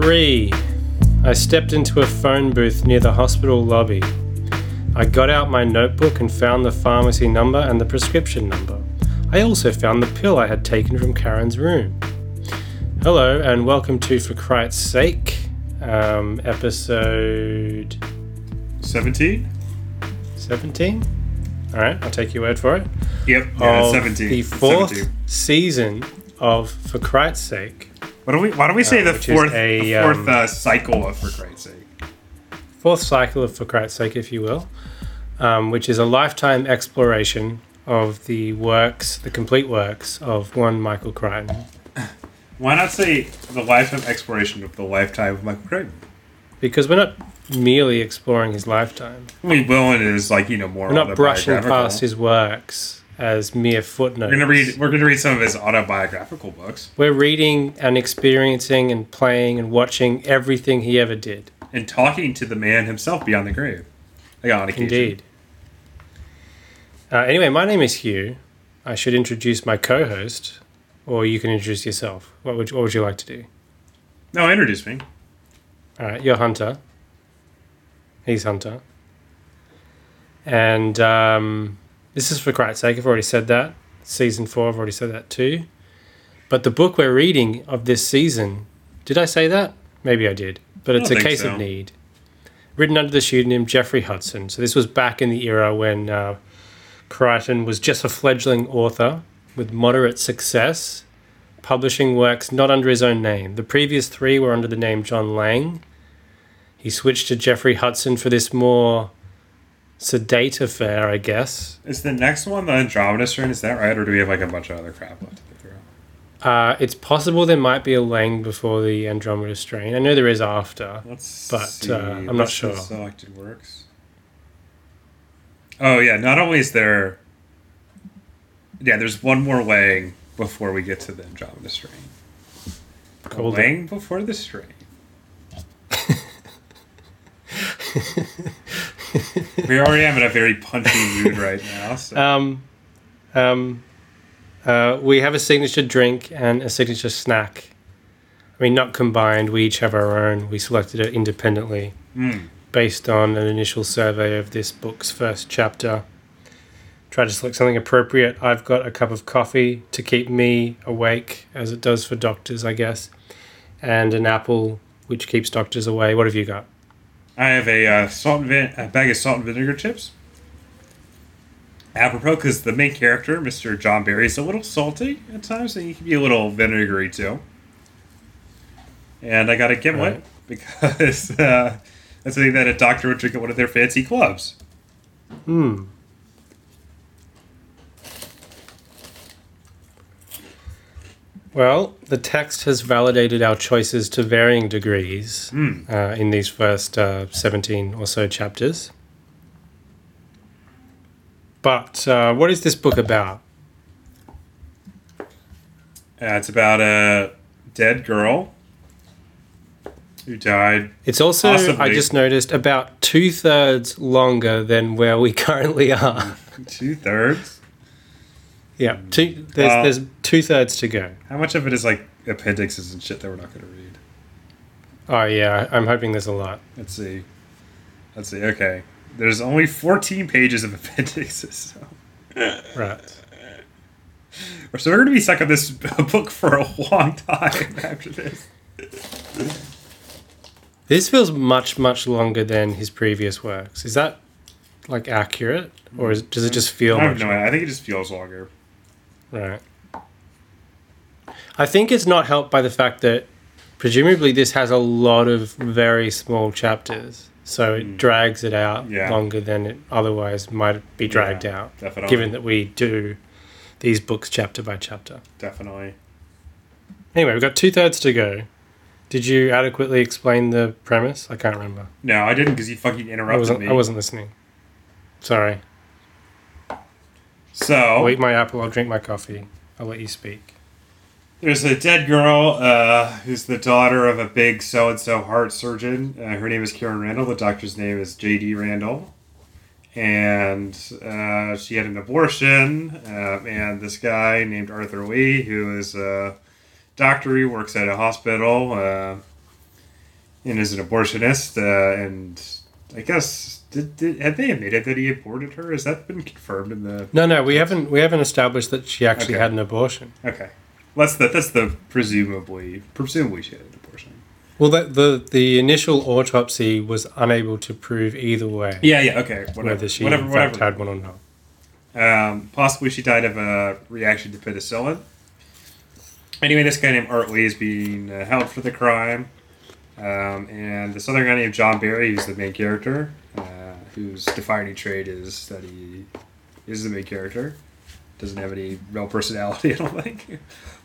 Three. I stepped into a phone booth near the hospital lobby. I got out my notebook and found the pharmacy number and the prescription number. I also found the pill I had taken from Karen's room. Hello, and welcome to For Christ's Sake, um, episode 17? 17. All right, I'll take your word for it. Yep, yeah, 17. The fourth 17. season of For Christ's Sake. Why don't we, why don't we say Uh, the fourth, a, the fourth um, uh, cycle of For Christ's sake? fourth cycle of For Christ's Sake, if you will, um, which is a lifetime exploration of the works, the complete works of one Michael Crichton. Why not say the lifetime exploration of the lifetime of Michael Crichton? Because we're not merely exploring his lifetime. I mean, Willen is like, you know, more We're not brushing past his works as mere footnotes. We're gonna read. We're gonna read some of his autobiographical books We're reading and experiencing and playing and watching everything he ever did. and talking to the man himself beyond the grave. Like on occasion. Indeed. Uh, anyway, my name is Hugh. I should introduce my co-host, or you can introduce yourself. What would what would you like to do? No, introduce me. All right, you're Hunter. He's Hunter. And um, this is for Christ's sake. I've already said that. Season four, I've already said that too. But the book we're reading of this season, did I say that? Maybe I did. But it's a case so. of need. Written under the pseudonym Jeffrey Hudson. So this was back in the era when uh, Crichton was just a fledgling author with moderate success, publishing works not under his own name. The previous three were under the name John Lange. He switched to Jeffrey Hudson for this more sedate affair, I guess. Is the next one the Andromeda strain? Is that right, or do we have like a bunch of other crap left to get through? Uh, it's possible there might be a Lange before the Andromeda strain. I know there is after. Let's But, uh, I'm not List of sure. Selected works. Oh yeah, not only is there. Yeah, there's one more Lange before we get to the Andromeda strain. It. Lange before the strain. we already am in a very punchy mood right now. So. Um, um, uh, we have a signature drink and a signature snack. I mean, not combined. We each have our own. We selected it independently Mm. based on an initial survey of this book's first chapter. Try to select something appropriate. I've got a cup of coffee to keep me awake, as it does for doctors, I guess, and an apple, which keeps doctors away. What have you got? I have a uh, salt and vin- a bag of salt and vinegar chips. Apropos, because the main character, Mr. John Barry, is a little salty at times, and he can be a little vinegary too. And I got a gimlet Right. because uh, that's something that a doctor would drink at one of their fancy clubs. Hmm. Well, the text has validated our choices to varying degrees Hmm. uh, in these first uh, 17 or so chapters. But uh, what is this book about? Uh, it's about a dead girl who died. It's also, I just noticed, about two thirds longer than where we currently are. Two thirds. Yeah, two, there's, Uh, there's two thirds to go. How much of it is like appendixes and shit that we're not going to read? Oh, yeah, I'm hoping there's a lot. Let's see. Let's see. Okay. There's only 14 pages of appendixes. So, Right. so we're going to be stuck on this book for a long time after this. This feels much, much longer than his previous works. Is that like accurate, or is, does it just feel? I much no idea. I think it just feels longer. Right. I think it's not helped by the fact that presumably this has a lot of very small chapters, so it Mm. drags it out Yeah. longer than it otherwise might be dragged Yeah, out. Definitely. Given that we do these books chapter by chapter. Definitely. Anyway, we've got two thirds to go. Did you adequately explain the premise? I can't remember. No, I didn't because you fucking I interrupted wasn't. me. I wasn't listening. Sorry. So I'll eat my apple. I'll drink my coffee. I'll let you speak. There's a dead girl uh, who's the daughter of a big so and so heart surgeon. Uh, her name is Karen Randall. The doctor's name is J.D. Randall. And uh, she had an abortion. Uh, and this guy named Arthur Lee, who is a doctor who works at a hospital uh, and is an abortionist. Uh, and I guess, did, did, have they admitted that he aborted her? Has that been confirmed in the. No, no, we haven't. We haven't established that she actually Okay. had an abortion. Okay. That's the, that's the presumably. Presumably she had an abortion. Well, the, the the initial autopsy was unable to prove either way Yeah, yeah, okay. Whatever. whether she whatever, in fact whatever. had one or not. Um, possibly she died of a reaction to penicillin. Anyway, this guy named Art Lee is being uh, held for the crime. Um, and this other guy named John Barry, who's the main character, whose defining trait is that he is the main character. Doesn't have any real personality, I don't think.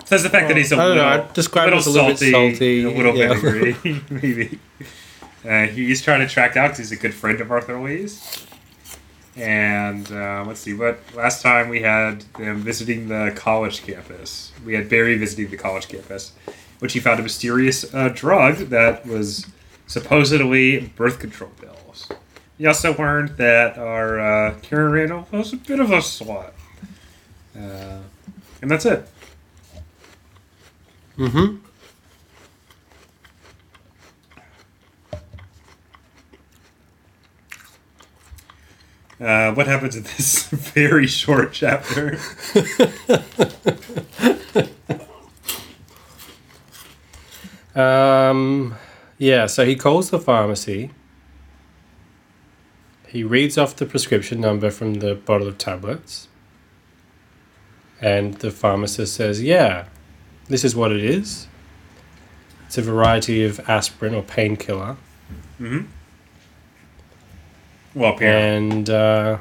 Says the fact that he's a I don't know, describe little as a little bit salty, a little yeah. angry, maybe. Uh, he's trying to track down because he's a good friend of Arthur Lee's. And uh, let's see, what last time we had them visiting the college campus. We had Barry visiting the college campus, which he found a mysterious uh, drug that was supposedly birth control pills. He also learned that our uh, Karen Randall was a bit of a slut. Uh, and that's it. Mm-hmm. Uh, what happens in this very short chapter? Um, yeah, so he calls the pharmacy. He reads off the prescription number from the bottle of tablets. And the pharmacist says, Yeah, this is what it is. It's a variety of aspirin or painkiller. Mm-hmm. Well, apparently. And uh,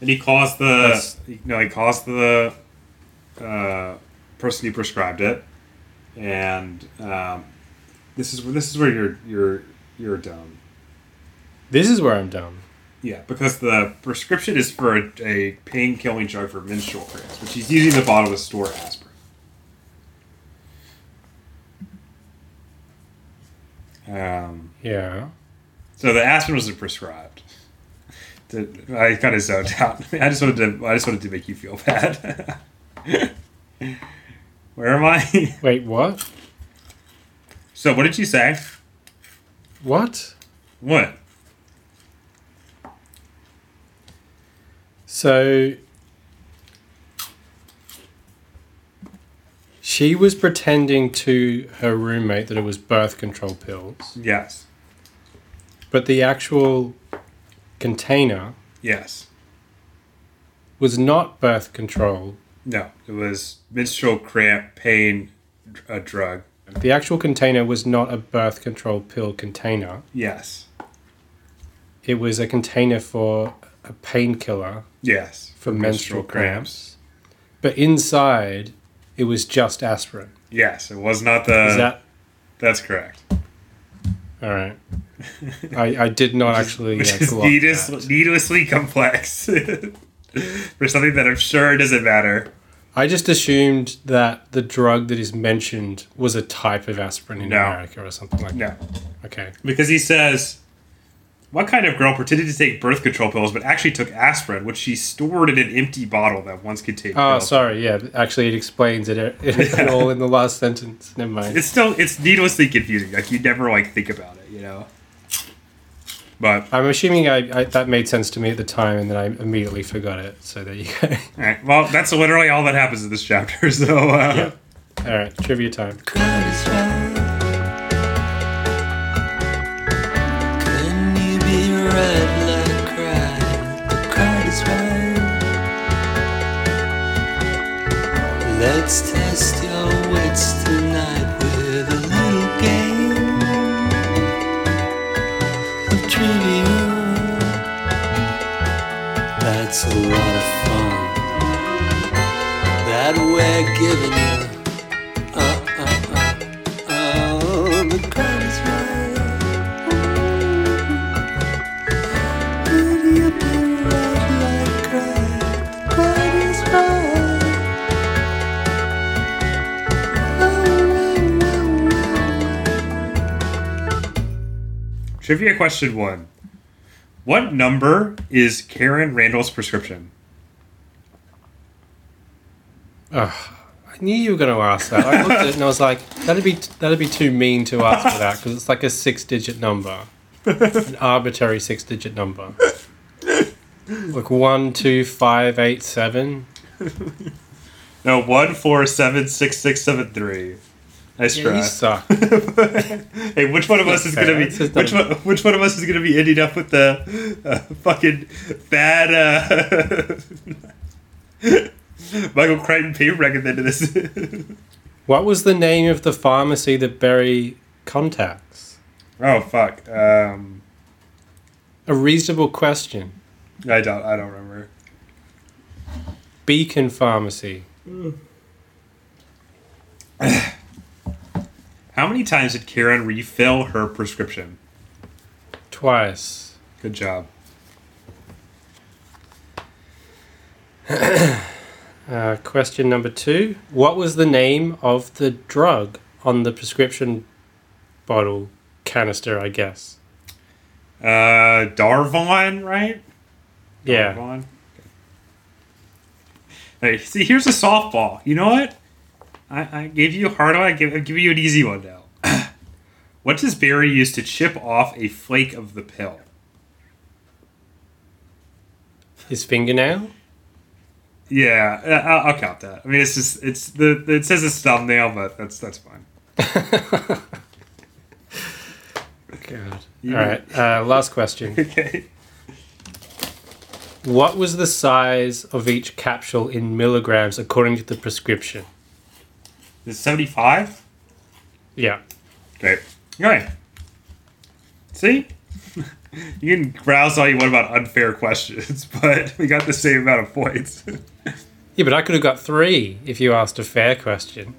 And he calls the no, he calls the uh, person who prescribed it, and um, this is where this is where you're you're you're dumb. this is where I'm dumb. Yeah, because the prescription is for a, a pain killing drug for menstrual cramps, which he's using the bottle to store aspirin. Um, Yeah. so the aspirin wasn't prescribed. I kind of zoned out. I just wanted to. I just wanted to make you feel bad. Where am I? Wait, what? So what did you say? What? What? So she was pretending to her roommate that it was birth control pills, Yes. but the actual container Yes. was not birth control. No. It was menstrual cramp pain, a drug. The actual container was not a birth control pill container. Yes. It was a container for a painkiller Yes. for menstrual cramps. But inside, it was just aspirin. Yes. It was not the. Is that that's correct. all right? I, I did not actually Which uh, is needless, needlessly complex for something that I'm sure doesn't matter. I just assumed that the drug that is mentioned was a type of aspirin in No. America or something like No. that. Okay. Because he says, What kind of girl pretended to take birth control pills but actually took aspirin, which she stored in an empty bottle that once contained Oh, pills? sorry. Yeah, actually, it explains it, it, it all in the last sentence. Never mind. It's still it's needlessly confusing. Like you never like think about it, you know. But I'm assuming I, I that made sense to me at the time, and then I immediately forgot it. So there you go. all right, well, that's literally all that happens in this chapter. So uh, all right, trivia time. That we're you. Uh, uh, uh, uh, the crowd is right. Will you be right like crowd? Crowd is right. Trivia question one. What number is Karen Randall's prescription? I knew you were going to ask that. I looked at it and I was like, that'd be that'd be too mean to ask for that because it's like a six-digit number, an arbitrary six-digit number. Like one, two, five, eight, seven. No, one four seven six six seven three. Nice Yeah, try. you suck. hey, which one of us is gonna be which one, which one of us is gonna be ending up with the uh, fucking bad uh, Michael Crichton paper recommended this? What was the name of the pharmacy that Barry contacts? oh fuck. Um, A reasonable question. I don't. I don't remember. Beacon Pharmacy. How many times did Karen refill her prescription? Twice. Good job. Uh, question number two. What was the name of the drug on the prescription bottle canister, I guess? Uh, Darvon, right? Yeah. Darvon. Hey, see, here's a softball. You know what? I, I gave you a hard one. I give, I'll give you an easy one now. what does Barry use to chip off a flake of the pill? His fingernail? Yeah, I'll, I'll count that. I mean, it's just it's the it says it's thumbnail, but that's that's fine. God. You- All right. Uh, last question. Okay. What was the size of each capsule in milligrams according to the prescription? Is seventy five? Yeah. Okay. See? You can browse all you want about unfair questions, but we got the same amount of points. Yeah, but I could have got three if you asked a fair question.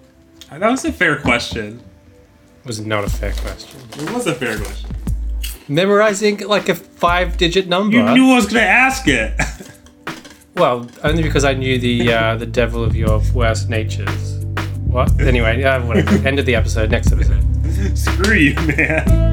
that was a fair question. It was not a fair question. It was a fair question. Memorizing like a five digit number. You knew I was going to ask it. Well, only because I knew the uh, the devil of your worst natures. What? Anyway, uh, whatever. End of the episode. Next episode. Screw you, man.